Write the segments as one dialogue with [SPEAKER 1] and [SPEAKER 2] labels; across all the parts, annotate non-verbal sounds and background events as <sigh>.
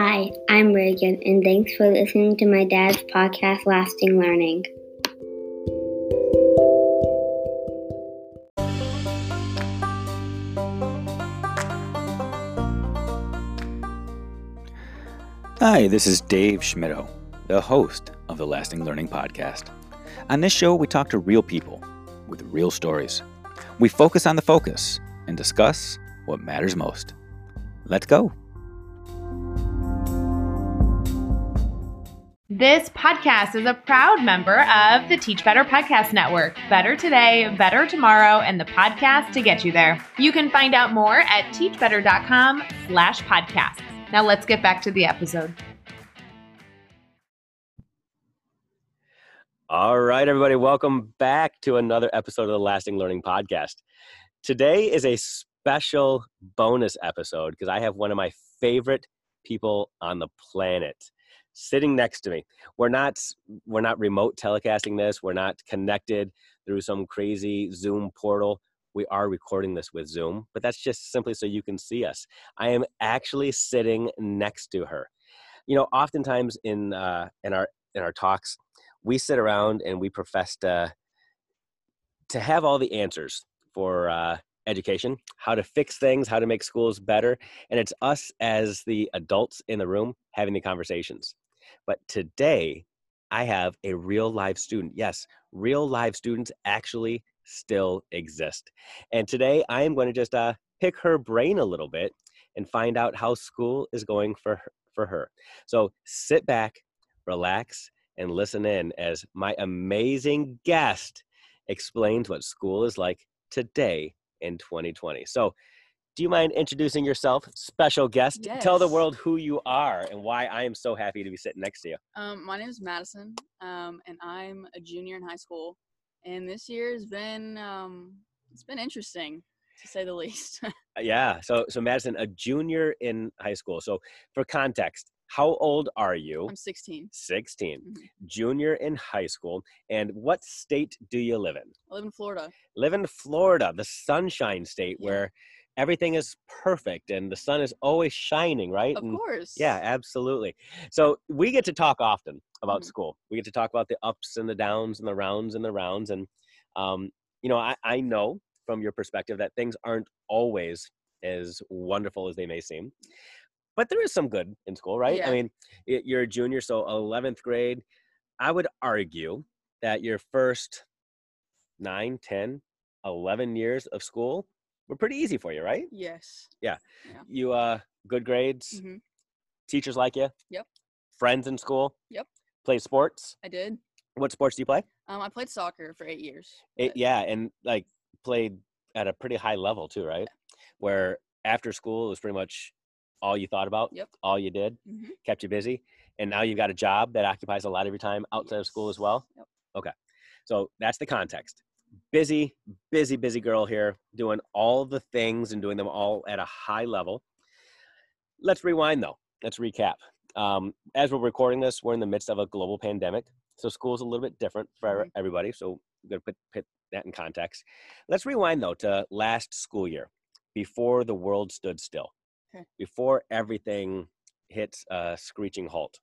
[SPEAKER 1] Hi, I'm Reagan, and thanks for listening to my dad's podcast, Lasting Learning.
[SPEAKER 2] Hi, this is Dave Schmittou, the host of the Lasting Learning Podcast. On this show, we talk to real people with real stories. We focus on the focus and discuss what matters most. Let's go.
[SPEAKER 3] This podcast is a proud member of the Teach Better Podcast Network. Better today, better tomorrow, and the podcast to get you there. You can find out more at teachbetter.com slash podcasts. Now let's get back to the episode.
[SPEAKER 4] All right, everybody, welcome back to another episode of the Lasting Learning Podcast. Today is a special bonus episode because I have one of my favorite people on the planet sitting next to me. We're not we're not remote telecasting this. We're not connected through some crazy Zoom portal. We are recording this with Zoom, but that's just simply so you can see us. I am actually sitting next to her. You know, oftentimes in uh, in our in our talks, we sit around and we profess to to have all the answers for uh, education, how to fix things, how to make schools better, and it's us as the adults in the room having the conversations. But today, I have a real live student. Yes, real live students actually still exist. And today, I am going to just uh, pick her brain a little bit and find out how school is going for her, for her. So sit back, relax, and listen in as my amazing guest explains what school is like today in 2020. So, do you mind introducing yourself, special guest?
[SPEAKER 5] Yes.
[SPEAKER 4] Tell the world who you are and why I am so happy to be sitting next to you.
[SPEAKER 5] Um, my name is Madison, um, and I'm a junior in high school. And this year has been um, it's been interesting to say the least. <laughs>
[SPEAKER 4] Uh, Yeah. So, so Madison, a junior in high school. So, for context, how old are you?
[SPEAKER 5] I'm 16.
[SPEAKER 4] 16.
[SPEAKER 5] Mhm.
[SPEAKER 4] Junior in high school. And what state do you live in?
[SPEAKER 5] I live in Florida.
[SPEAKER 4] live in Florida, the sunshine state
[SPEAKER 5] Yeah.
[SPEAKER 4] where everything is perfect and the sun is always shining, right?
[SPEAKER 5] Of
[SPEAKER 4] And-
[SPEAKER 5] course.
[SPEAKER 4] Yeah, absolutely. So we get to talk often about
[SPEAKER 5] Mhm.
[SPEAKER 4] school. We get to talk about the ups and the downs and the rounds and the rounds. And, um, you know, I, I know from your perspective that things aren't always as wonderful as they may seem. But there is some good in school, right?
[SPEAKER 5] Yeah.
[SPEAKER 4] I mean, you're a junior, so 11th grade. I would argue that your first 9, 10, 11 years of school were pretty easy for you, right?
[SPEAKER 5] Yes. Yeah.
[SPEAKER 4] You uh good grades,
[SPEAKER 5] hmm
[SPEAKER 4] teachers like you.
[SPEAKER 5] Yep.
[SPEAKER 4] Friends in school.
[SPEAKER 5] Yep.
[SPEAKER 4] Play sports.
[SPEAKER 5] I did.
[SPEAKER 4] What sports do you play?
[SPEAKER 5] Um, I played soccer for eight years.
[SPEAKER 4] It, yeah, and like played at a pretty high level too, right? Where after school it was pretty much all you thought about,
[SPEAKER 5] Yep.
[SPEAKER 4] all you did,
[SPEAKER 5] Mhm.
[SPEAKER 4] kept you busy, and now you've got a job that occupies a lot of your time outside of school as well.
[SPEAKER 5] Yep.
[SPEAKER 4] Okay, so that's the context. Busy, busy, busy girl here, doing all the things and doing them all at a high level. Let's rewind though. Let's recap. Um, as we're recording this, we're in the midst of a global pandemic, so school's a little bit different for
[SPEAKER 5] Mhm.
[SPEAKER 4] everybody. So we're gonna put, put that in context. Let's rewind though to last school year, before the world stood still,
[SPEAKER 5] Okay.
[SPEAKER 4] before everything hit a screeching halt.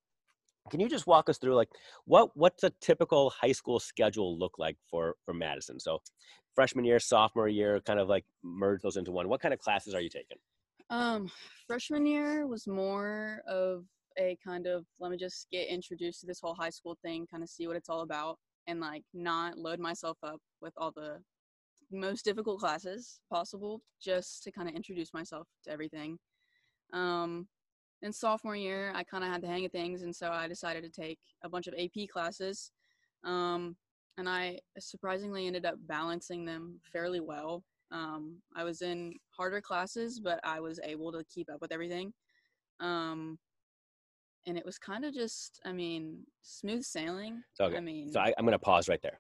[SPEAKER 4] Can you just walk us through like what what's a typical high school schedule look like for for Madison? So freshman year, sophomore year, kind of like merge those into one. What kind of classes are you taking?
[SPEAKER 5] Um, freshman year was more of a kind of let me just get introduced to this whole high school thing, kind of see what it's all about, and like not load myself up with all the most difficult classes possible, just to kind of introduce myself to everything. Um, in sophomore year, I kind of had the hang of things, and so I decided to take a bunch of AP classes. Um, and I surprisingly ended up balancing them fairly well. Um, I was in harder classes, but I was able to keep up with everything. Um, and it was kind of just, I mean, smooth sailing.
[SPEAKER 4] So, okay.
[SPEAKER 5] I mean,
[SPEAKER 4] so I, I'm going to pause right there.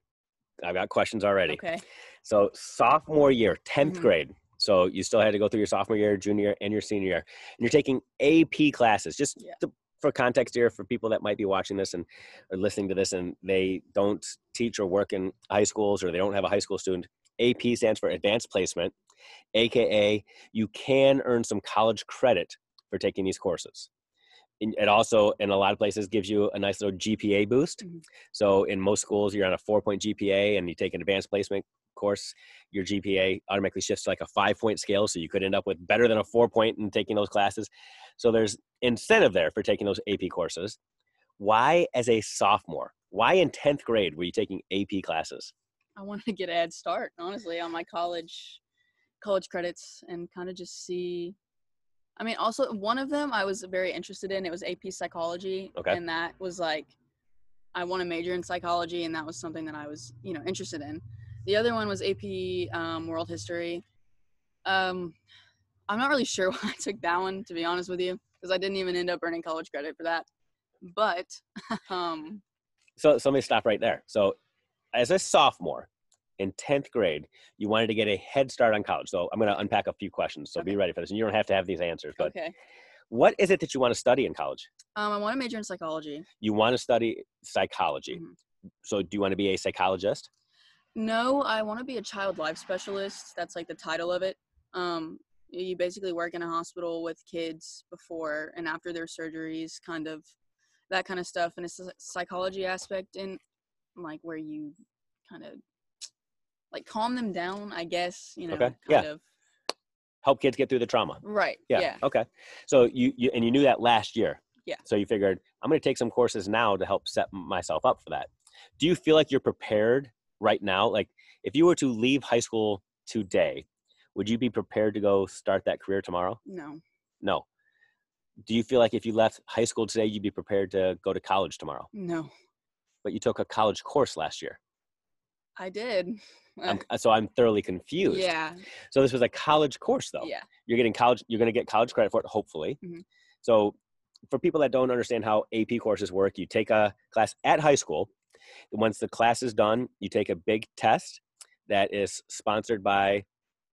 [SPEAKER 4] I've got questions already.
[SPEAKER 5] okay.
[SPEAKER 4] So sophomore year, 10th
[SPEAKER 5] Mhm.
[SPEAKER 4] grade. So you still had to go through your sophomore year, junior, and your senior year. And you're taking AP classes. Just
[SPEAKER 5] Yeah.
[SPEAKER 4] to, for context here, for people that might be watching this and or listening to this, and they don't teach or work in high schools, or they don't have a high school student. AP stands for Advanced Placement, aka you can earn some college credit for taking these courses. it also in a lot of places gives you a nice little GPA boost.
[SPEAKER 5] Mhm.
[SPEAKER 4] So in most schools, you're on a four point GPA and you take an advanced placement course, your GPA automatically shifts to like a five point scale. So you could end up with better than a four point in taking those classes. So there's incentive there for taking those AP courses. Why, as a sophomore, why in 10th grade were you taking AP classes?
[SPEAKER 5] I wanted to get a head start, honestly, on my college college credits and kind of just see. I mean, also one of them I was very interested in. It was AP psychology,
[SPEAKER 4] Okay.
[SPEAKER 5] and that was like I want to major in psychology, and that was something that I was, you know, interested in. The other one was AP um, world history. Um, I'm not really <laughs> sure why I took that one, to be honest with you, because I didn't even end up earning college credit for that. But <laughs> um,
[SPEAKER 4] So, so let me stop right there. So, as a sophomore in 10th grade, you wanted to get a head start on college. So, I'm going to unpack a few questions. So, be ready for this. And you don't have to have these answers, but
[SPEAKER 5] okay,
[SPEAKER 4] what is it that you want to study in college?
[SPEAKER 5] um, I want to major in psychology.
[SPEAKER 4] You want to study psychology.
[SPEAKER 5] Mhm.
[SPEAKER 4] So, do you want to be a psychologist?
[SPEAKER 5] No, I want to be a child life specialist. That's like the title of it. Um, you basically work in a hospital with kids before and after their surgeries, kind of that kind of stuff. And it's a psychology aspect in like where you kind of like calm them down, I guess. You know,
[SPEAKER 4] Okay,
[SPEAKER 5] kind
[SPEAKER 4] yeah.
[SPEAKER 5] of.
[SPEAKER 4] Help kids get through the trauma.
[SPEAKER 5] Right.
[SPEAKER 4] Yeah.
[SPEAKER 5] Yeah.
[SPEAKER 4] Okay. So you, you and you knew that last year.
[SPEAKER 5] Yeah.
[SPEAKER 4] So you figured I'm going to take some courses now to help set myself up for that. Do you feel like you're prepared right now? Like if you were to leave high school today, would you be prepared to go start that career tomorrow?
[SPEAKER 5] No.
[SPEAKER 4] No. Do you feel like if you left high school today, you'd be prepared to go to college tomorrow?
[SPEAKER 5] No.
[SPEAKER 4] But you took a college course last year.
[SPEAKER 5] I did.
[SPEAKER 4] I'm, <laughs> so I'm thoroughly confused.
[SPEAKER 5] yeah.
[SPEAKER 4] So this was a college course though.
[SPEAKER 5] Yeah.
[SPEAKER 4] you're getting college you're going to get college credit for it hopefully
[SPEAKER 5] Mhm.
[SPEAKER 4] so for people that don't understand how ap courses work you take a class at high school once the class is done you take a big test that is sponsored by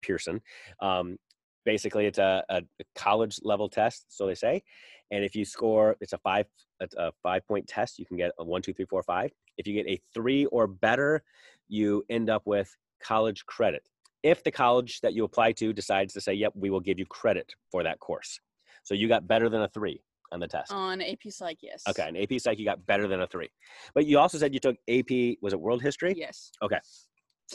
[SPEAKER 4] pearson. Um, basically it's a, a, college level test so they say. And if you score it's a five it's a five point test you can get a one two three four five. If you get a three or better you end up with college credit. If the college that you apply to decides to say, yep, we will give you credit for that course. So you got better than a three on the test.
[SPEAKER 5] On AP Psych, yes.
[SPEAKER 4] Okay, in AP Psych, you got better than a three. But you also said you took AP, was it World History?
[SPEAKER 5] Yes. Okay.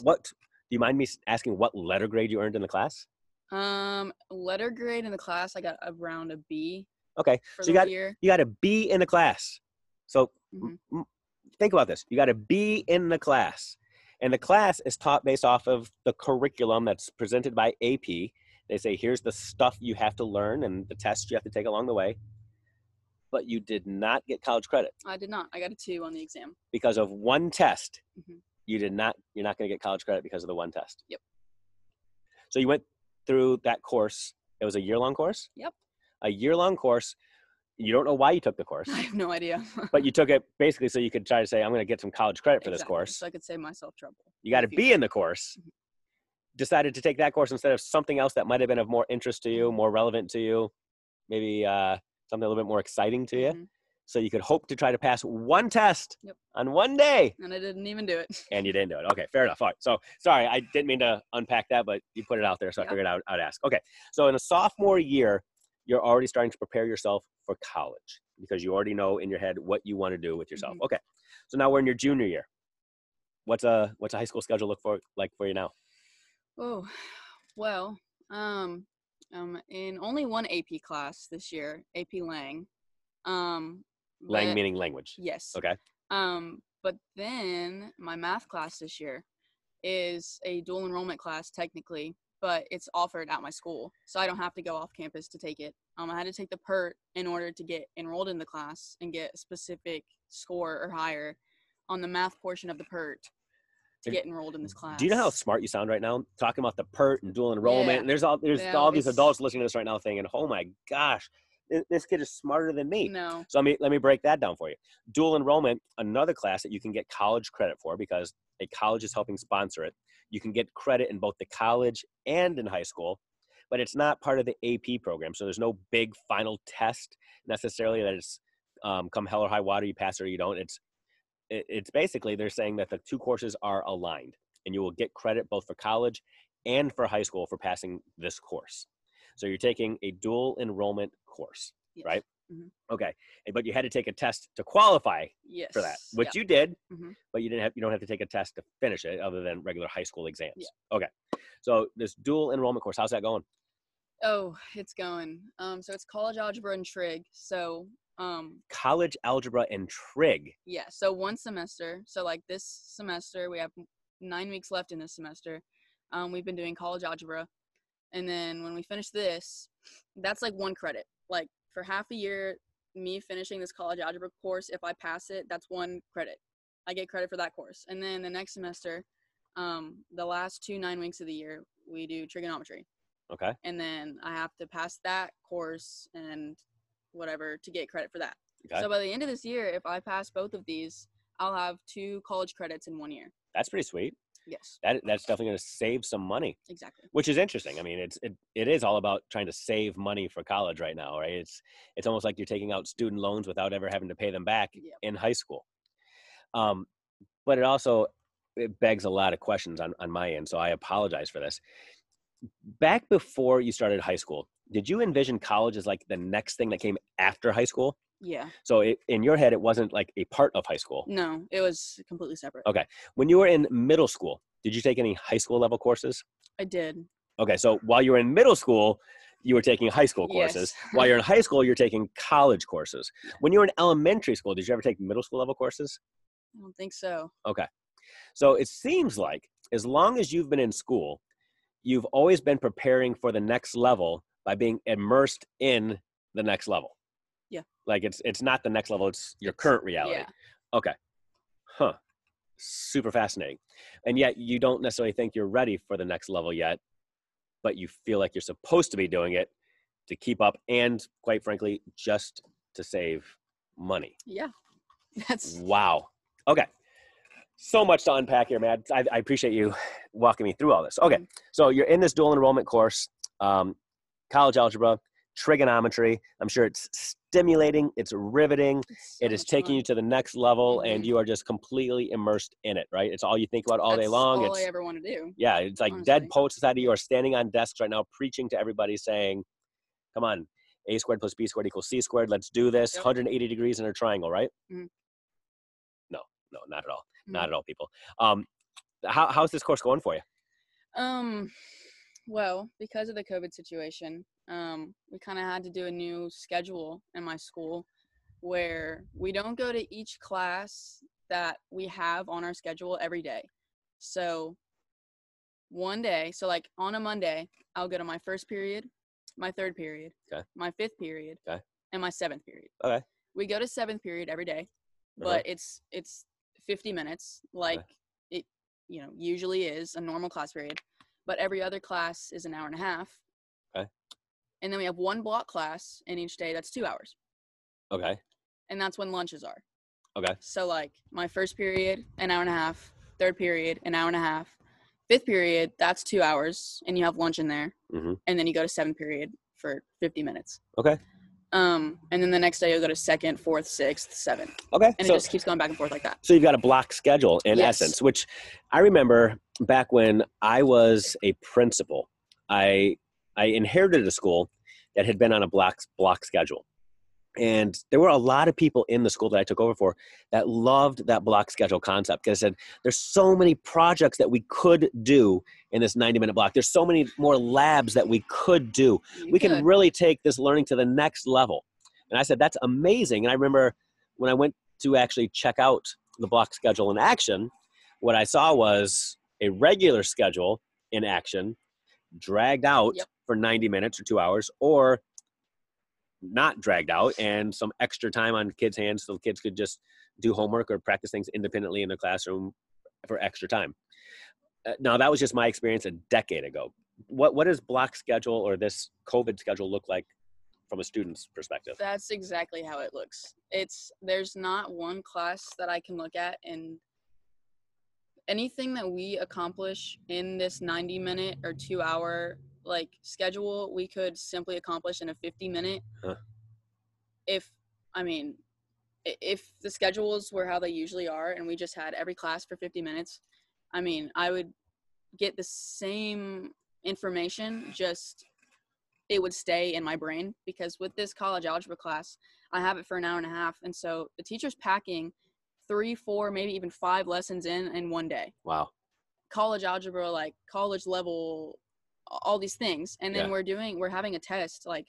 [SPEAKER 4] What, do you mind me asking what letter grade you earned in the class?
[SPEAKER 5] Um, letter grade in the class, I got around a B
[SPEAKER 4] Okay, so you got,
[SPEAKER 5] year.
[SPEAKER 4] you got a B in the class. So
[SPEAKER 5] Mhm.
[SPEAKER 4] m- think about this. You got a B in the class. And the class is taught based off of the curriculum that's presented by AP. They say, here's the stuff you have to learn and the tests you have to take along the way. But you did not get college credit
[SPEAKER 5] I did not. I got a two on the exam.
[SPEAKER 4] because of one test.
[SPEAKER 5] Mhm.
[SPEAKER 4] You did not, you're not going to get college credit because of the one test.
[SPEAKER 5] Yep.
[SPEAKER 4] So you went through that course. It was a year long course?
[SPEAKER 5] Yep.
[SPEAKER 4] A year long course. You don't know why you took the <laughs> course.
[SPEAKER 5] I have no idea. <laughs>
[SPEAKER 4] but you took it basically so you could try to say, I'm going to get some college credit for this course.
[SPEAKER 5] So I could save myself trouble.
[SPEAKER 4] You got to
[SPEAKER 5] be
[SPEAKER 4] in the course.
[SPEAKER 5] Mhm.
[SPEAKER 4] Decided to take that course instead of something else that might have been of more interest to you,
[SPEAKER 5] Mhm.
[SPEAKER 4] more relevant to you, maybe uh, something a little bit more exciting to you.
[SPEAKER 5] Mhm.
[SPEAKER 4] So you could hope to try to pass one test
[SPEAKER 5] Yep.
[SPEAKER 4] on one day,
[SPEAKER 5] And I didn't even do it. <laughs>
[SPEAKER 4] and you didn't do it. Okay, fair enough. All right. So sorry, I didn't mean to unpack that, but you put it out there, so I figured would, I'd ask. Okay, so in a sophomore year, you're already starting to prepare yourself for college because you already know in your head what you want to do with yourself.
[SPEAKER 5] Mhm.
[SPEAKER 4] Okay, so now we're in your junior year. What's a what's a high school schedule look for like for you now?
[SPEAKER 5] Oh, <sighs> well, um, um, in only one AP class this year, AP Lang. Um,
[SPEAKER 4] Lang
[SPEAKER 5] but-
[SPEAKER 4] meaning language.
[SPEAKER 5] Yes.
[SPEAKER 4] Okay.
[SPEAKER 5] Um, but then my math class this year is a dual enrollment class technically, but it's offered at my school, so I don't have to go off campus to take it. Um, I had to take the PERT in order to get enrolled in the class and get a specific score or higher on the math portion of the PERT to get enrolled in this class.
[SPEAKER 4] Do you know how smart you sound right now? Talking about the PERT and dual enrollment.
[SPEAKER 5] Yeah.
[SPEAKER 4] And there's all there's
[SPEAKER 5] Yeah,
[SPEAKER 4] all these adults listening to this right now thinking, "Oh my gosh, this kid is smarter than me."
[SPEAKER 5] No.
[SPEAKER 4] So let me let me break that down for you. Dual enrollment, another class that you can get college credit for because a college is helping sponsor it. You can get credit in both the college and in high school, but it's not part of the AP program. So there's no big final test necessarily that it's um, come hell or high water, you pass or you don't. It's it, it's basically they're saying that the two courses are aligned, and you will get credit both for college and for high school for passing this course. So you're taking a dual enrollment course
[SPEAKER 5] Yes.
[SPEAKER 4] right?
[SPEAKER 5] Mhm.
[SPEAKER 4] Okay, but you had to take a test to qualify
[SPEAKER 5] Yes.
[SPEAKER 4] for that, which
[SPEAKER 5] yeah.
[SPEAKER 4] you did,
[SPEAKER 5] Mhm.
[SPEAKER 4] but you didn't have you don't have to take a test to finish it other than regular high school exams. Okay, so this dual enrollment course, how's that going?
[SPEAKER 5] Oh, it's going. Um, so it's college algebra and trig. So um,
[SPEAKER 4] College algebra and trig.
[SPEAKER 5] yeah. So one semester. So like this semester, we have nine weeks left in this semester. Um, we've been doing college algebra, and then when we finish this, that's like one credit. Like for half a year, me finishing this college algebra course, if I pass it, that's one credit. I get credit for that course. And then the next semester, um, the last two nine weeks of the year, we do trigonometry.
[SPEAKER 4] Okay,
[SPEAKER 5] and then I have to pass that course and whatever to get credit for that.
[SPEAKER 4] okay,
[SPEAKER 5] So by the end of this year, if I pass both of these, I'll have two college credits in one year.
[SPEAKER 4] that's pretty sweet.
[SPEAKER 5] Yes,
[SPEAKER 4] That that's definitely going to save some money.
[SPEAKER 5] exactly.
[SPEAKER 4] which is interesting. I mean, it's it, it is all about trying to save money for college right now, right? It's it's almost like you're taking out student loans without ever having to pay them back
[SPEAKER 5] Yep.
[SPEAKER 4] in high school. Um, but it also it begs a lot of questions on on my end, so I apologize for this. Back before you started high school, did you envision college as like the next thing that came after high school?
[SPEAKER 5] Yeah.
[SPEAKER 4] So it, in your head, it wasn't like a part of high school.
[SPEAKER 5] No, it was completely separate.
[SPEAKER 4] Okay. When you were in middle school, did you take any high school level courses?
[SPEAKER 5] I did.
[SPEAKER 4] Okay, so while you were in middle school, you were taking high school courses.
[SPEAKER 5] Yes.
[SPEAKER 4] While you're in high <laughs> school, you're taking college courses. When you were in elementary school, did you ever take middle school level courses?
[SPEAKER 5] I don't think so.
[SPEAKER 4] Okay. So it seems like as long as you've been in school, you've always been preparing for the next level by being immersed in the next level.
[SPEAKER 5] Yeah.
[SPEAKER 4] Like it's it's not the next level, it's your current reality.
[SPEAKER 5] Yeah.
[SPEAKER 4] Okay. Huh. Super fascinating. And yet you don't necessarily think you're ready for the next level yet, but you feel like you're supposed to be doing it to keep up and quite frankly, just to save money.
[SPEAKER 5] Yeah. <laughs> That's
[SPEAKER 4] Wow. Okay. So much to unpack here, man. I, I appreciate you walking me through all this. Okay.
[SPEAKER 5] Mhm.
[SPEAKER 4] So you're in this dual enrollment course, um, college algebra, trigonometry. I'm sure it's stimulating, it's riveting,
[SPEAKER 5] it's so
[SPEAKER 4] it is taking
[SPEAKER 5] fun.
[SPEAKER 4] you to the next level, and
[SPEAKER 5] Mhm.
[SPEAKER 4] you are just completely immersed in it, right? It's all you think about all day long.
[SPEAKER 5] All
[SPEAKER 4] it's
[SPEAKER 5] I ever want to do.
[SPEAKER 4] yeah, it's like dead
[SPEAKER 5] honestly.
[SPEAKER 4] poets society. You are standing on desks right now, preaching to everybody, saying, "Come on, a squared plus b squared equals c squared. Let's do this.
[SPEAKER 5] Yep.
[SPEAKER 4] 180 degrees in a triangle, right?"
[SPEAKER 5] Mhm.
[SPEAKER 4] No, no, not at all.
[SPEAKER 5] Mm.
[SPEAKER 4] Not at all, people. Um, how, how's this course going for you?
[SPEAKER 5] Um, well, because of the COVID situation, um, we kind of had to do a new schedule in my school where we don't go to each class that we have on our schedule every day. So, one day, so like on a Monday, I'll go to my first period, my third period,
[SPEAKER 4] Okay.
[SPEAKER 5] my fifth period,
[SPEAKER 4] Okay.
[SPEAKER 5] and my seventh period.
[SPEAKER 4] Okay.
[SPEAKER 5] We go to seventh period every day,
[SPEAKER 4] Uh-huh.
[SPEAKER 5] but it's it's 50 minutes like it you know usually is a normal class period but every other class is an hour and a half
[SPEAKER 4] Okay.
[SPEAKER 5] and then we have one block class in each day that's two hours
[SPEAKER 4] Okay.
[SPEAKER 5] and that's when lunches are
[SPEAKER 4] Okay.
[SPEAKER 5] so like my first period an hour and a half third period an hour and a half fifth period that's two hours and you have lunch in there
[SPEAKER 4] Mhm.
[SPEAKER 5] and then you go to seventh period for 50 minutes
[SPEAKER 4] Okay.
[SPEAKER 5] Um and then the next day you'll go to second fourth sixth seventh
[SPEAKER 4] Okay.
[SPEAKER 5] and
[SPEAKER 4] so,
[SPEAKER 5] it just keeps going back and forth like that
[SPEAKER 4] so you've got a block schedule in
[SPEAKER 5] Yes.
[SPEAKER 4] essence, which I remember back when I was a principal. I I inherited a school that had been on a block block schedule. And there were a lot of people in the school that I took over for that loved that block schedule concept because I said, there's so many projects that we could do in this 90 minute block. There's so many more labs that we could do.
[SPEAKER 5] You
[SPEAKER 4] we can really take this learning to the next level. And I said, that's amazing. And I remember when I went to actually check out the block schedule in action, what I saw was a regular schedule in action, dragged out
[SPEAKER 5] Yep.
[SPEAKER 4] for 90 minutes or two hours, or not dragged out and some extra time on kids' hands so kids could just do homework or practice things independently in the classroom for extra time. Uh, now, that was just my experience a decade ago. What, what does block schedule or this COVID schedule look like from a student's perspective?
[SPEAKER 5] That's exactly how it looks. It's there's not one class that I can look at and anything that we accomplish in this 90 minute or 2 hour like schedule, we could simply accomplish in a 50 minute.
[SPEAKER 4] Huh.
[SPEAKER 5] If I mean if the schedules were how they usually are and we just had every class for 50 minutes, I mean, I would get the same information just it would stay in my brain because with this college algebra class, I have it for an hour and a half, and so the teacher's packing three, four, maybe even five lessons in in one day.
[SPEAKER 4] Wow.
[SPEAKER 5] College algebra, like college level, all these things, and then
[SPEAKER 4] Yeah.
[SPEAKER 5] we're doing we're having a test like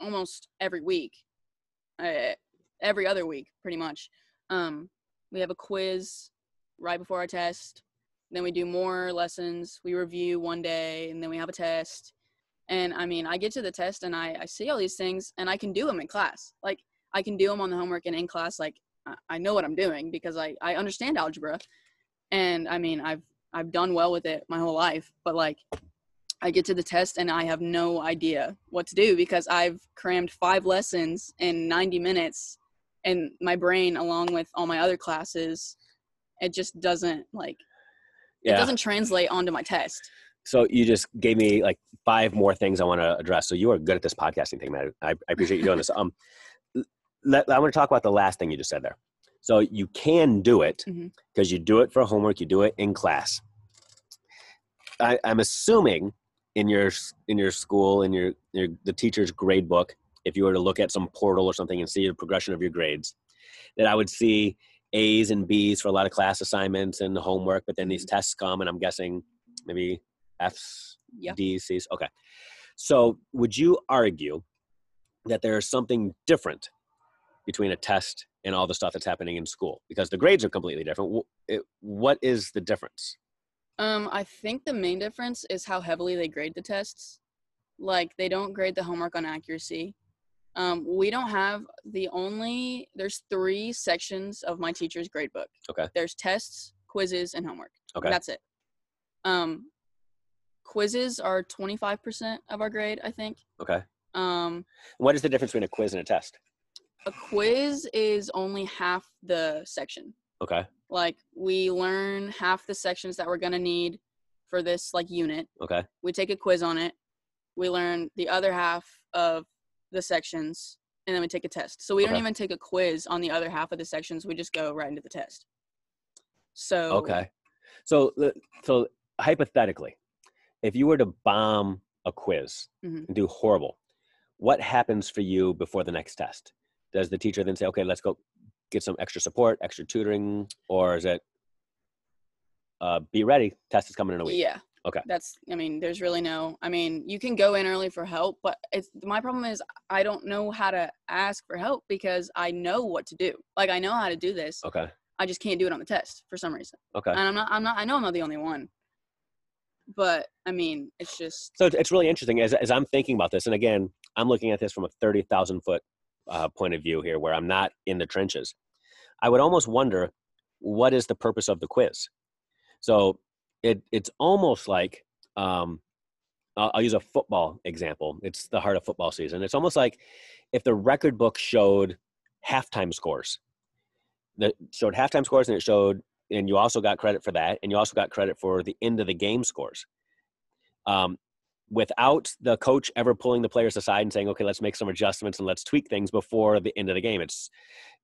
[SPEAKER 5] almost every week, uh, every other week, pretty much. Um, we have a quiz right before our test. Then we do more lessons. We review one day, and then we have a test. And I mean, I get to the test and I, I see all these things, and I can do them in class. Like I can do them on the homework and in class. Like I, I know what I'm doing because I, I understand algebra. And I mean, I've I've done well with it my whole life. But like, I get to the test and I have no idea what to do because I've crammed five lessons in 90 minutes, and my brain, along with all my other classes, it just doesn't like
[SPEAKER 4] yeah.
[SPEAKER 5] it doesn't translate onto my test.
[SPEAKER 4] So you just gave me like five more things I want to address. So you are good at this podcasting thing, man. I, I appreciate you doing this. Um, let, I want to talk about the last thing you just said there. So you can do it because you do it for homework, you do it in class. I, I'm assuming in your in your school in your, your the teacher's grade book, if you were to look at some portal or something and see the progression of your grades, that I would see A's and B's for a lot of class assignments and homework, but then these mm-hmm. tests come, and I'm guessing maybe F's,
[SPEAKER 5] Yeah.
[SPEAKER 4] D's, C's. Okay. So would you argue that there's something different between a test and all the stuff that's happening in school? Because the grades are completely different. What is the difference?
[SPEAKER 5] Um, I think the main difference is how heavily they grade the tests. Like they don't grade the homework on accuracy. Um, we don't have the only there's three sections of my teacher's grade book.
[SPEAKER 4] Okay.
[SPEAKER 5] There's tests, quizzes, and homework.
[SPEAKER 4] Okay.
[SPEAKER 5] That's it. Um, quizzes are 25% of our grade, I think.
[SPEAKER 4] Okay.
[SPEAKER 5] Um,
[SPEAKER 4] What is the difference between a quiz and a test?
[SPEAKER 5] a quiz is only half the section.
[SPEAKER 4] Okay.
[SPEAKER 5] Like we learn half the sections that we're gonna need for this like unit.
[SPEAKER 4] Okay.
[SPEAKER 5] we take a quiz on it we learn the other half of the sections and then we take a test so we don't even take a quiz on the other half of the sections we just go right into the test so
[SPEAKER 4] Okay. So, so hypothetically, if you were to bomb a quiz
[SPEAKER 5] Mhm.
[SPEAKER 4] and do horrible, what happens for you before the next test? Does the teacher then say, "Okay, let's go get some extra support, extra tutoring," or is it, uh, "Be ready, test is coming in a week"?
[SPEAKER 5] yeah
[SPEAKER 4] Okay.
[SPEAKER 5] that's i mean there's really no i mean you can go in early for help but it's my problem is i don't know how to ask for help because i know what to do like i know how to do this
[SPEAKER 4] Okay.
[SPEAKER 5] i just can't do it on the test for some reason
[SPEAKER 4] Okay.
[SPEAKER 5] and i'm not i'm not i know i'm not the only one but i mean it's just
[SPEAKER 4] So it's- it's really interesting as, as I'm thinking about this, and again, I'm looking at this from a thirty thousand foot uh, point of view here, where I'm not in the trenches. I would almost wonder, what is the purpose of the quiz? So it it's almost like um, I'll, I'll use a football example. It's the heart of football season. It's almost like if the record book showed halftime scores, that showed halftime scores, and it showed, and you also got credit for that, and you also got credit for the end of the game scores um, without the coach ever pulling the players aside and saying, okay, let's make some adjustments and let's tweak things before the end of the game. It's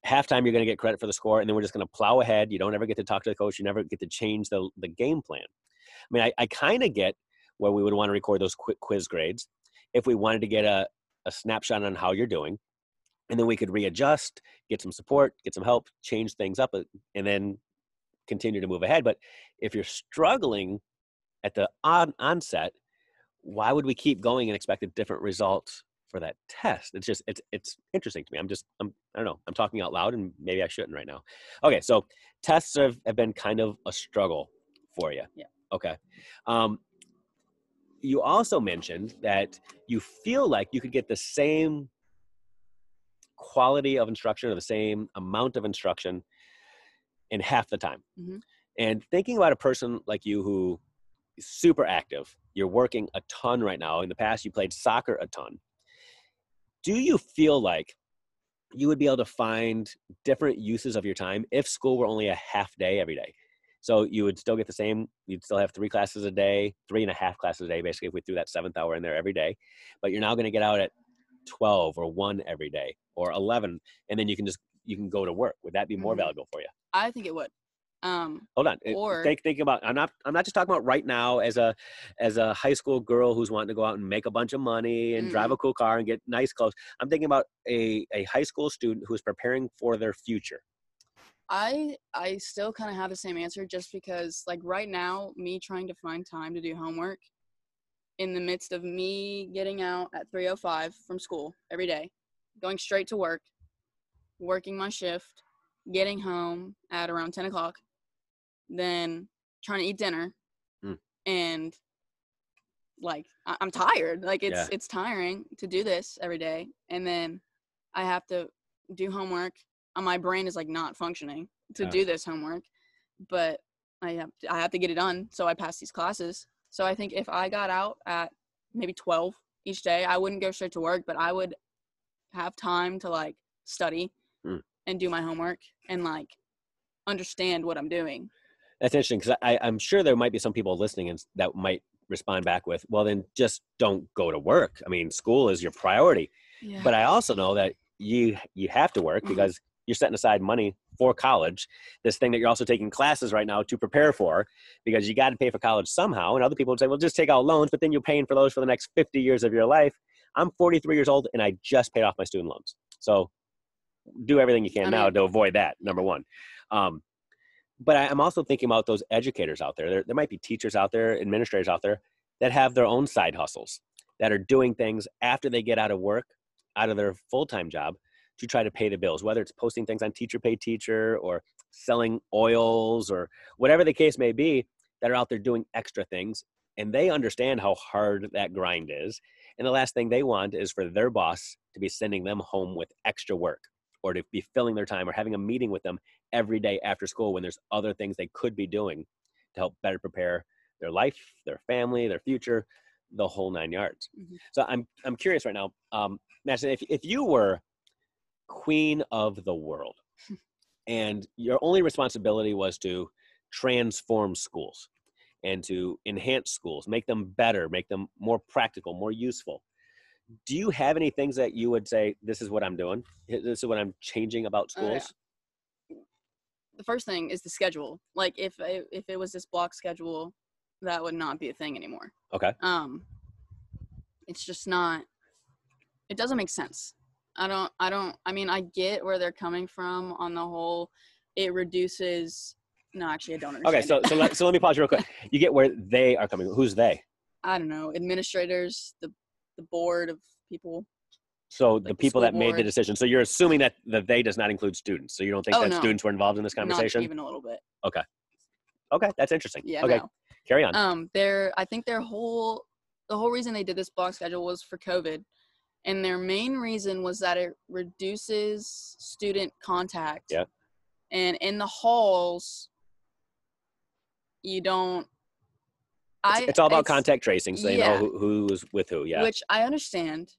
[SPEAKER 4] halftime, you're going to get credit for the score, and then we're just going to plow ahead. You don't ever get to talk to the coach. You never get to change the, the game plan. I mean, I, I kind of get where we would want to record those quick quiz grades if we wanted to get a, a snapshot on how you're doing. And then we could readjust, get some support, get some help, change things up, uh, and then continue to move ahead. But if you're struggling at the on, onset, why would we keep going and expect a different result for that test? It's just it's it's interesting to me. I'm just I'm I don't know. I'm talking out loud and maybe I shouldn't right now. Okay, so tests have, have been kind of a struggle for you.
[SPEAKER 5] Yeah.
[SPEAKER 4] Okay. Um, you also mentioned that you feel like you could get the same quality of instruction or the same amount of instruction in half the time.
[SPEAKER 5] Mhm.
[SPEAKER 4] And thinking about a person like you who super active, you're working a ton right now. In the past, you played soccer a ton. Do you feel like you would be able to find different uses of your time if school were only a half day every day? So you would still get the same, you'd still have three classes a day, three and a half classes a day, basically, if we threw that seventh hour in there every day. But you're now going to get out at 12 or 1 every day or 11, and then you can just, you can go to work. Would that be more
[SPEAKER 5] Mhm.
[SPEAKER 4] valuable for you?
[SPEAKER 5] I think it would. Um,
[SPEAKER 4] hold on
[SPEAKER 5] Or-
[SPEAKER 4] think think about i'm not i'm not just talking about right now as a as a high school girl who's wanting to go out and make a bunch of money and drive a cool car and get nice clothes. I'm thinking about a a high school student who's preparing for their future.
[SPEAKER 5] I I still kind of have the same answer just because like right now me trying to find time to do homework in the midst of me getting out at 3:05 from school every day, going straight to work, working my shift, getting home at around 10 o'clock, then trying to eat dinner,
[SPEAKER 4] Mm.
[SPEAKER 5] and like I- I'm tired. Like it's
[SPEAKER 4] Yeah.
[SPEAKER 5] it's tiring to do this every day, and then I have to do homework. And my brain is like not functioning to
[SPEAKER 4] Yeah.
[SPEAKER 5] do this homework, but I have to, I have to get it done so I pass these classes. So I think if I got out at maybe 12 each day, I wouldn't go straight to work, but I would have time to like study
[SPEAKER 4] Mm.
[SPEAKER 5] and do my homework and like understand what I'm doing.
[SPEAKER 4] That's interesting because I, I'm sure there might be some people listening and that might respond back with, "Well, then just don't go to work. I mean, school is your priority."
[SPEAKER 5] Yeah.
[SPEAKER 4] But I also know that you you have to work
[SPEAKER 5] Mhm.
[SPEAKER 4] because you're setting aside money for college. This thing that you're also taking classes right now to prepare for, because you got to pay for college somehow. And other people would say, "Well, just take out loans," but then you're paying for those for the next 50 years of your life. I'm 43 years old and I just paid off my student loans. So do everything you can
[SPEAKER 5] I
[SPEAKER 4] now to avoid that. Number one. Um, but I, I'm also thinking about those educators out there. there. There might be teachers out there, administrators out there that have their own side hustles that are doing things after they get out of work, out of their full time job to try to pay the bills, whether it's posting things on Teacher Pay Teacher or selling oils or whatever the case may be, that are out there doing extra things. And they understand how hard that grind is. And the last thing they want is for their boss to be sending them home with extra work or to be filling their time or having a meeting with them every day after school when there's other things they could be doing to help better prepare their life, their family, their future, the whole nine yards.
[SPEAKER 5] Mhm.
[SPEAKER 4] So I'm I'm curious right now, um, Madison, if if you were queen of the world <laughs> and your only responsibility was to transform schools and to enhance schools, make them better, make them more practical, more useful. Do you have any things that you would say, this is what I'm doing? This is what I'm changing about
[SPEAKER 5] Oh,
[SPEAKER 4] schools?
[SPEAKER 5] the first thing is the schedule. Like if I, if it was this block schedule, that would not be a thing anymore.
[SPEAKER 4] Okay.
[SPEAKER 5] Um, it's just not. It doesn't make sense. I don't. I don't. I mean, I get where they're coming from on the whole. It reduces. No, actually, I don't understand.
[SPEAKER 4] Okay, so so let, so let me pause real quick. You get where they are coming. Who's they? <laughs>
[SPEAKER 5] I don't know. Administrators, the the board of people.
[SPEAKER 4] So
[SPEAKER 5] Like
[SPEAKER 4] the
[SPEAKER 5] the
[SPEAKER 4] people
[SPEAKER 5] school
[SPEAKER 4] that made the decision. So you're assuming that the they does not include students. So you don't think
[SPEAKER 5] Oh,
[SPEAKER 4] that
[SPEAKER 5] no.
[SPEAKER 4] students were involved in this conversation?
[SPEAKER 5] Not even a little bit.
[SPEAKER 4] Okay, Okay, that's interesting.
[SPEAKER 5] Yeah.
[SPEAKER 4] okay,
[SPEAKER 5] No.
[SPEAKER 4] carry on.
[SPEAKER 5] um their i think their whole the whole reason they did this block schedule was for covid and their main reason was that it reduces student contact
[SPEAKER 4] Yeah.
[SPEAKER 5] and in the halls you don't i
[SPEAKER 4] it's all about
[SPEAKER 5] it's-
[SPEAKER 4] contact tracing, so they
[SPEAKER 5] yeah.
[SPEAKER 4] know who, who's with who. Yeah.
[SPEAKER 5] which i understand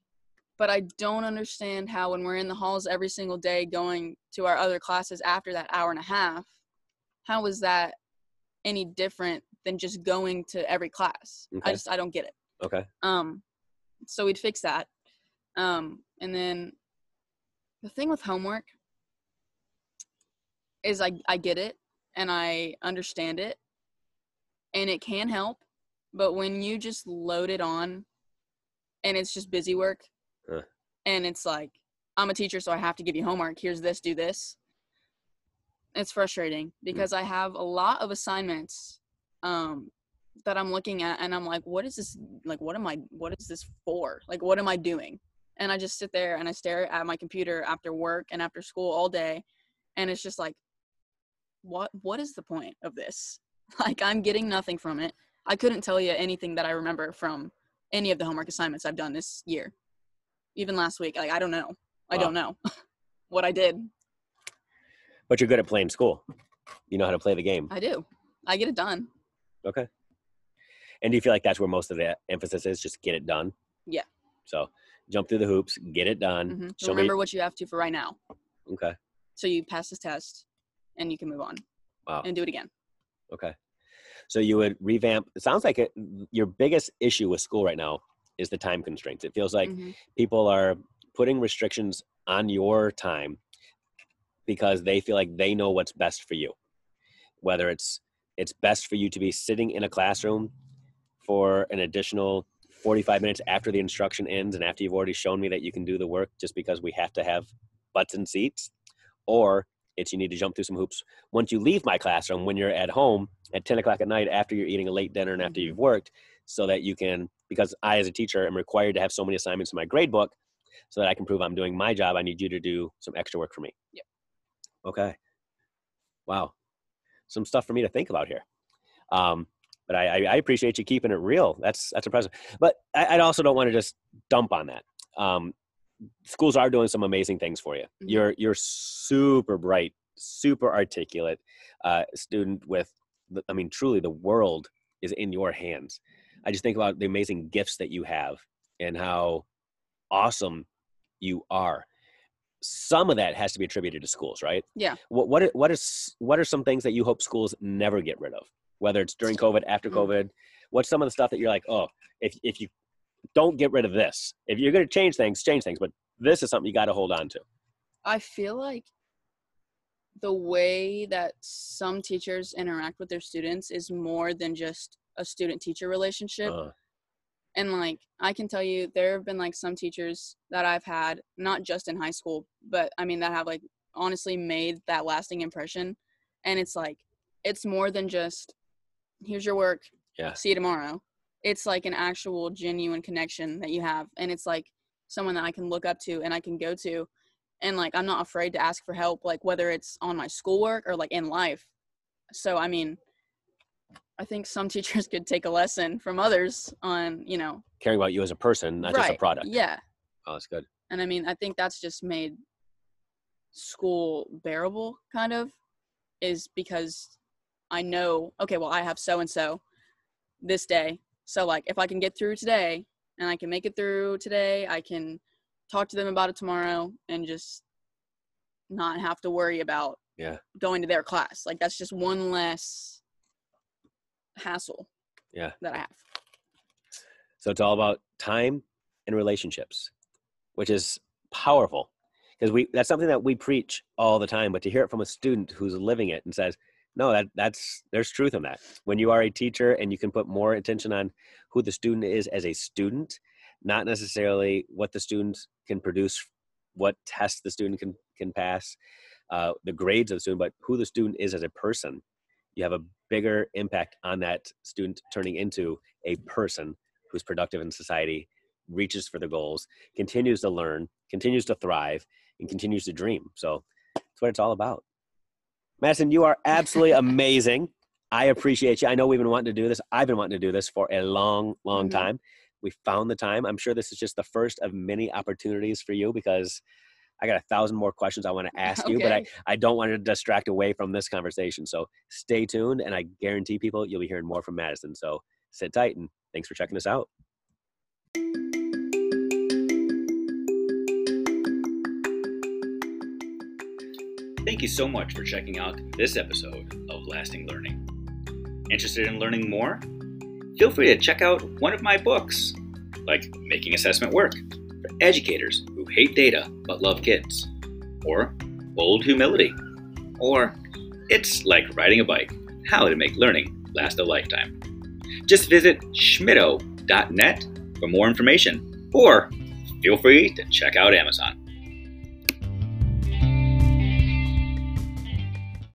[SPEAKER 5] but i don't understand how when we're in the halls every single day going to our other classes after that hour and a half how is that any different than just going to every class
[SPEAKER 4] Okay.
[SPEAKER 5] i just i don't get it
[SPEAKER 4] okay.
[SPEAKER 5] um so we'd fix that um and then the thing with homework is i i get it and i understand it and it can help but when you just load it on and it's just busy work
[SPEAKER 4] Huh.
[SPEAKER 5] and it's like i'm a teacher so i have to give you homework. Here's this do this it's frustrating because i have a lot of assignments um that i'm looking at and i'm like what is this like what am i what is this for? Like what am i doing? And i just sit there and i stare at my computer after work and after school all day and it's just like what what is the point of this? <laughs> Like i'm getting nothing from it i couldn't tell you anything that i remember from any of the homework assignments i've done this year even last week like i don't know i
[SPEAKER 4] Wow.
[SPEAKER 5] don't know <laughs> what i did
[SPEAKER 4] But you're good at playing school. You know how to play the game.
[SPEAKER 5] i do i get it done
[SPEAKER 4] Okay. And do you feel like that's where most of the emphasis is? Just get it done.
[SPEAKER 5] Yeah.
[SPEAKER 4] So jump through the hoops, get it done.
[SPEAKER 5] hmm
[SPEAKER 4] Show me-
[SPEAKER 5] remember what you have to for right now
[SPEAKER 4] Okay.
[SPEAKER 5] so you pass this test and you can move on
[SPEAKER 4] Wow.
[SPEAKER 5] and do it again
[SPEAKER 4] Okay. So you would revamp. It sounds like it, your biggest issue with school right now is the time constraints. It feels like
[SPEAKER 5] Mhm.
[SPEAKER 4] people are putting restrictions on your time because they feel like they know what's best for you. whether it's it's best for you to be sitting in a classroom for an additional 45 minutes after the instruction ends and after you've already shown me that you can do the work just because we have to have butts and seats or it's you need to jump through some hoops once you leave my classroom when you're at home at 10 o'clock at night after you're eating a late dinner and after you've worked so that you can because i as a teacher am required to have so many assignments in my grade book so that i can prove i'm doing my job i need you to do some extra work for me
[SPEAKER 5] Yep.
[SPEAKER 4] okay wow some stuff for me to think about here um, but I, I, appreciate you keeping it real. That's that's impressive. But I, I also don't want to just dump on that. Um, schools are doing some amazing things for you.
[SPEAKER 5] Mhm.
[SPEAKER 4] You're you're super bright, super articulate uh, student with. I mean, truly, the world is in your hands. I just think about the amazing gifts that you have and how awesome you are. Some of that has to be attributed to schools, right?
[SPEAKER 5] Yeah.
[SPEAKER 4] What what are, what is what are some things that you hope schools never get rid of? Whether it's during COVID, after
[SPEAKER 5] Mm.
[SPEAKER 4] COVID, what's some of the stuff that you're like, oh, if if you don't get rid of this, if you're going to change things, change things, but this is something you got to hold on to.
[SPEAKER 5] I feel like the way that some teachers interact with their students is more than just a student teacher relationship.
[SPEAKER 4] Uh,
[SPEAKER 5] and like I can tell you there have been like some teachers that I've had not just in high school, but I mean that have like honestly made that lasting impression and it's like it's more than just here's your work.
[SPEAKER 4] Yeah.
[SPEAKER 5] See you tomorrow. It's like an actual genuine connection that you have and it's like someone that I can look up to and I can go to and like I'm not afraid to ask for help like whether it's on my schoolwork or like in life. So I mean I think some <laughs> teachers could take a lesson from others on, you know,
[SPEAKER 4] caring about you as a person, not
[SPEAKER 5] right.
[SPEAKER 4] just a product.
[SPEAKER 5] Yeah.
[SPEAKER 4] Oh, that's good.
[SPEAKER 5] And I mean, I think that's just made school bearable kind of is because I know, okay, well, I have so and so this day. So like if I can get through today and I can make it through today, I can talk to them about it tomorrow and just not have to worry about
[SPEAKER 4] Yeah.
[SPEAKER 5] going to their class. Like that's just one less hassle
[SPEAKER 4] Yeah.
[SPEAKER 5] that I have.
[SPEAKER 4] So it's all about time and relationships, which is powerful because we that's something that we preach all the time. But to hear it from a student who's living it and says, "No, that that's there's truth in that." When you are a teacher and you can put more attention on who the student is as a student, not necessarily what the student can produce, what tests the student can can pass, uh, the grades of the student, but who the student is as a person. You have a bigger impact on that student turning into a person who's productive in society, reaches for the goals, continues to learn, continues to thrive, and continues to dream. So that's what it's all about. Madison, you are absolutely <laughs> amazing. I appreciate you. I know we've been wanting to do this. I've been wanting to do this for a long, long
[SPEAKER 5] Mhm.
[SPEAKER 4] time. We found the time. I'm sure this is just the first of many opportunities for you because I got a thousand more questions I want to <laughs> ask you, but I, I don't want to distract away from this conversation. So stay tuned, and I guarantee people you'll be hearing more from Madison. So sit tight, and thanks for checking us out.
[SPEAKER 2] Thank you so much for checking out this episode of Lasting Learning. Interested in learning more? Feel free to check out one of my books, like Making Assessment Work for Educators Who Hate Data But Love Kids, or Bold Humility, or It's Like Riding a Bike How to Make Learning Last a Lifetime. Just visit schmittou.net for more information, or feel free to check out Amazon.